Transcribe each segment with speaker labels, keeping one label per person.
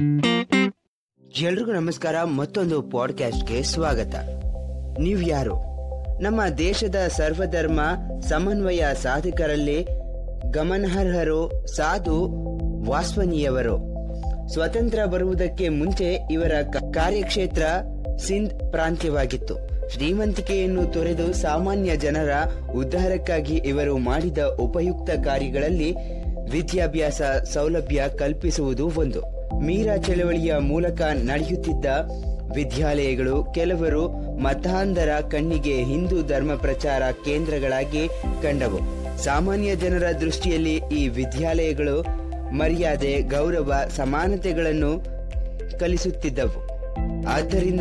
Speaker 1: ಎಲ್ರಿಗೂ ನಮಸ್ಕಾರ, ಮತ್ತೊಂದು ಪಾಡ್ಕಾಸ್ಟ್ಗೆ ಸ್ವಾಗತ. ನೀವು ಯಾರು? ನಮ್ಮ ದೇಶದ ಸರ್ವಧರ್ಮ, ಸಮನ್ವಯ ಸಾಧಕರಲ್ಲಿ ಗಮನಾರ್ಹರು ಸಾಧು ವಾಸ್ವನಿಯವರು. ಸ್ವತಂತ್ರ ಬರುವುದಕ್ಕೆ ಮುಂಚೆ ಇವರ ಕಾರ್ಯಕ್ಷೇತ್ರ ಸಿಂಧ್ ಪ್ರಾಂತ್ಯವಾಗಿತ್ತು. ಶ್ರೀಮಂತಿಕೆಯನ್ನು ತೊರೆದು ಸಾಮಾನ್ಯ ಜನರ ಉದ್ಧಾರಕ್ಕಾಗಿ ಇವರು ಮಾಡಿದ ಉಪಯುಕ್ತ ಕಾರ್ಯಗಳಲ್ಲಿ ವಿದ್ಯಾಭ್ಯಾಸ ಸೌಲಭ್ಯ ಕಲ್ಪಿಸುವುದು ಒಂದು. ಮೀರಾ ಚಳವಳಿಯ ಮೂಲಕ ನಡೆಯುತ್ತಿದ್ದ ವಿದ್ಯಾಲಯಗಳು, ಕೆಲವರು ಮತಾಂಧರ ಕಣ್ಣಿಗೆ ಹಿಂದೂ ಧರ್ಮ ಪ್ರಚಾರ ಕೇಂದ್ರಗಳಾಗಿ ಕಂಡವು. ಸಾಮಾನ್ಯ ಜನರ ದೃಷ್ಟಿಯಲ್ಲಿ ಈ ವಿದ್ಯಾಲಯಗಳು ಮರ್ಯಾದೆ, ಗೌರವ, ಸಮಾನತೆಗಳನ್ನು ಕಲಿಸುತ್ತಿದ್ದವು. ಆದ್ದರಿಂದ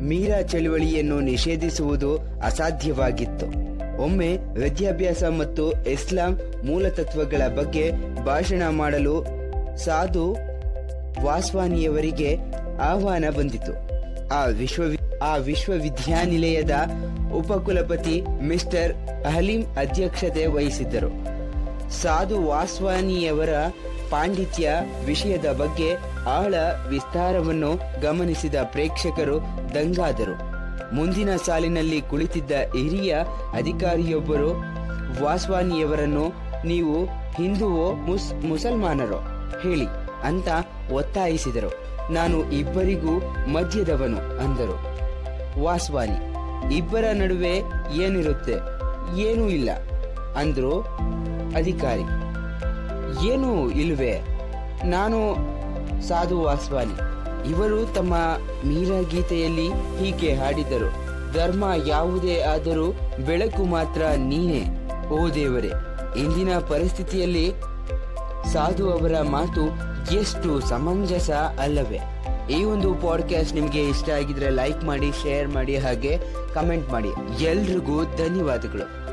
Speaker 1: ಮೀರಾ ಚಳುವಳಿಯನ್ನು ನಿಷೇಧಿಸುವುದು ಅಸಾಧ್ಯವಾಗಿತ್ತು. ಒಮ್ಮೆ ವಿದ್ಯಾಭ್ಯಾಸ ಮತ್ತು ಇಸ್ಲಾಂ ಮೂಲತತ್ವಗಳ ಬಗ್ಗೆ ಭಾಷಣ ಮಾಡಲು ಸಾಧು ವಾಸ್ವಾನಿಯವರಿಗೆ ಆಹ್ವಾನ ಬಂದಿತು. ಆ ವಿಶ್ವ ಆ ವಿಶ್ವವಿದ್ಯಾನಿಲಯದ ಉಪಕುಲಪತಿ ಮಿಸ್ಟರ್ ಅಹಲಿಂ ಅಧ್ಯಕ್ಷತೆ ವಹಿಸಿದ್ದರು. ಸಾಧು ವಾಸ್ವಾನಿಯವರ ಪಾಂಡಿತ್ಯ ವಿಷಯದ ಬಗ್ಗೆ ಆಳ ವಿಸ್ತಾರವನ್ನು ಗಮನಿಸಿದ ಪ್ರೇಕ್ಷಕರು ದಂಗಾದರು. ಮುಂದಿನ ಸಾಲಿನಲ್ಲಿ ಕುಳಿತಿದ್ದ ಹಿರಿಯ ಅಧಿಕಾರಿಯೊಬ್ಬರು ವಾಸ್ವಾನಿಯವರನ್ನು ನೀವು ಹಿಂದುವೋ ಮುಸ್, ಮುಸಲ್ಮಾನರೋ? ಹೇಳಿ. ಅಂತ ಒತ್ತಾಯಿಸಿದರು. ನಾನು ಇಬ್ಬರಿಗೂ ಮಧ್ಯದವನು ಅಂದರು. ವಾಸ್ವಾನಿ, ಇಬ್ಬರ ನಡುವೆ ಏನಿರುತ್ತೆ? ಏನೂ ಇಲ್ಲ ಅಂದ್ರು ಅಧಿಕಾರಿ. ಏನೂ ಇಲ್ವೆ ನಾನು ಸಾಧು ವಾಸ್ವಾನಿ. ಇವರು ತಮ್ಮ ಮೀರಾ ಗೀತೆಯಲ್ಲಿ ಹೀಗೆ ಹಾಡಿದರು ಧರ್ಮ ಯಾವುದೇ ಆದರೂ ಬೆಳಕು ಮಾತ್ರ ನೀನೇ, ಓ ದೇವರೇ. ಇಂದಿನ ಪರಿಸ್ಥಿತಿಯಲ್ಲಿ ಸಾಧು ಅವರ ಮಾತು ಎಷ್ಟು ಸಮಂಜಸ ಅಲ್ಲವೇ? ಈ ಒಂದು ಪಾಡ್ಕಾಸ್ಟ್ ನಿಮಗೆ ಇಷ್ಟ ಆಗಿದ್ರೆ ಲೈಕ್ ಮಾಡಿ ಶೇರ್ ಮಾಡಿ ಹಾಗೆ ಕಮೆಂಟ್ ಮಾಡಿ. ಎಲ್ರಿಗೂ ಧನ್ಯವಾದಗಳು.